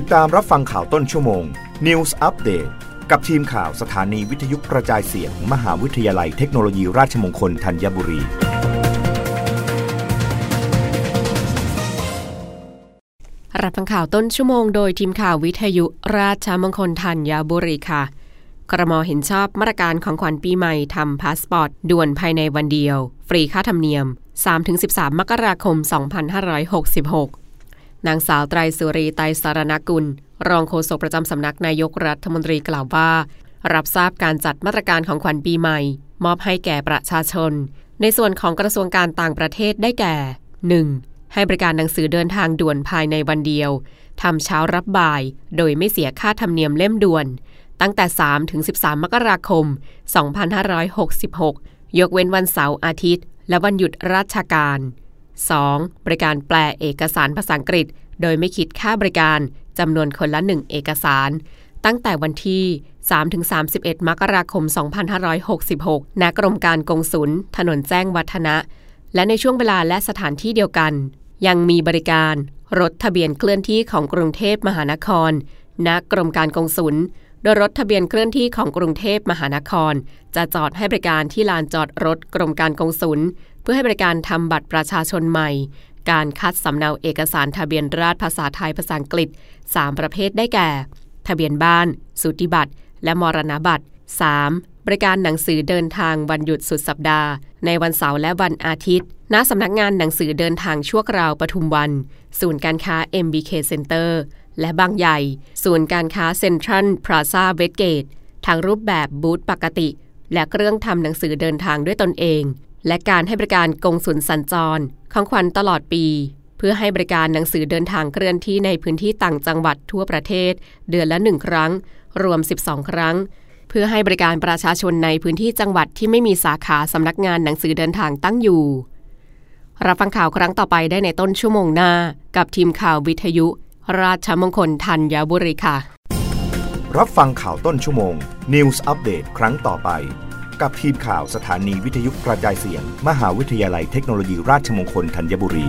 ติดตามรับฟังข่าวต้นชั่วโมง News Update กับทีมข่าวสถานีวิทยุกระจายเสียงมมหาวิทยาลัยเทคโนโลยีราชมงคลธัญบุรี รับฟังข่าวต้นชั่วโมงโดยทีมข่าววิทยุราชมงคลธัญบุรีค่ะกรมเห็นชอบมาตรการของขวัญปีใหม่ทำพาสปอร์ตด่วนภายในวันเดียว ฟรีค่าธรรมเนียม 3-13 มกราคม 2566 นางสาวไตรสุรีไตรสารณกุล รองโฆษกประจำสำนักนายกรัฐมนตรีกล่าวว่า รับทราบการจัดมาตรการของขวัญปีใหม่ มอบให้แก่ประชาชน ในส่วนของกระทรวงการต่างประเทศได้แก่ 1. ให้บริการหนังสือเดินทางด่วนภายในวันเดียวทำเช้ารับบ่าย โดยไม่เสียค่าธรรมเนียมเล่มด่วน ตั้งแต่ 3 ถึง 13 มกราคม 2566 ยกเว้นวันเสาร์อาทิตย์ และวันหยุดราชการ 2. บริการแปลเอกสารภาษาอังกฤษ โดยไม่คิดค่าบริการจำนวนคนละ 1 เอกสาร ตั้งแต่วันที่ 3-31 มกราคม 2566 ณ กรมการกงสุล ถนนแจ้งวัฒนะ และในช่วงเวลาและสถานที่เดียวกัน ยังมีบริการรถทะเบียนเคลื่อนที่ของกรุงเทพมหานคร ณ กรมการกงสุล โดยรถทะเบียนเคลื่อนที่ของกรุงเทพมหานคร จะจอดให้บริการที่ลานจอดรถกรมการกงสุลเพื่อให้บริการทำบัตรประชาชนใหม่ การคัดสำเนาเอกสารทะเบียนราษฎรภาษาไทยภาษาอังกฤษ 3 ประเภทได้แก่ ทะเบียนบ้าน สุติบัตร และมรณบัตร 3. บริการหนังสือเดินทางวันหยุดสุดสัปดาห์ ในวันเสาร์และวันอาทิตย์ ณ สำนักงานหนังสือเดินทางชั่วคราวปทุมวัน ศูนย์การค้า MBK Center และบางใหญ่ ศูนย์การค้าเซ็นทรัลพลาซาเวสเกตทางรูปแบบบูธปกติ และเครื่องทำหนังสือเดินทางด้วยตนเอง และการให้บริการกงสุลสัญจร ของขวัญตลอดปี เพื่อให้บริการหนังสือเดินทางเคลื่อนที่ในพื้นที่ต่างจังหวัดทั่วประเทศ เดือนละหนึ่งครั้ง รวม 12 ครั้ง เพื่อให้บริการประชาชนในพื้นที่จังหวัดที่ไม่มีสาขาสำนักงานหนังสือเดินทางตั้งอยู่ รับฟังข่าวครั้งต่อไปได้ในต้นชั่วโมงหน้า กับทีมข่าววิทยุ ราชมงคลธัญบุรีค่ะ รับฟังข่าวต้นชั่วโมง News อัปเดตครั้งต่อไป กับทีมข่าวสถานีวิทยุกระจายเสียง มหาวิทยาลัยเทคโนโลยีราชมงคลธัญบุรี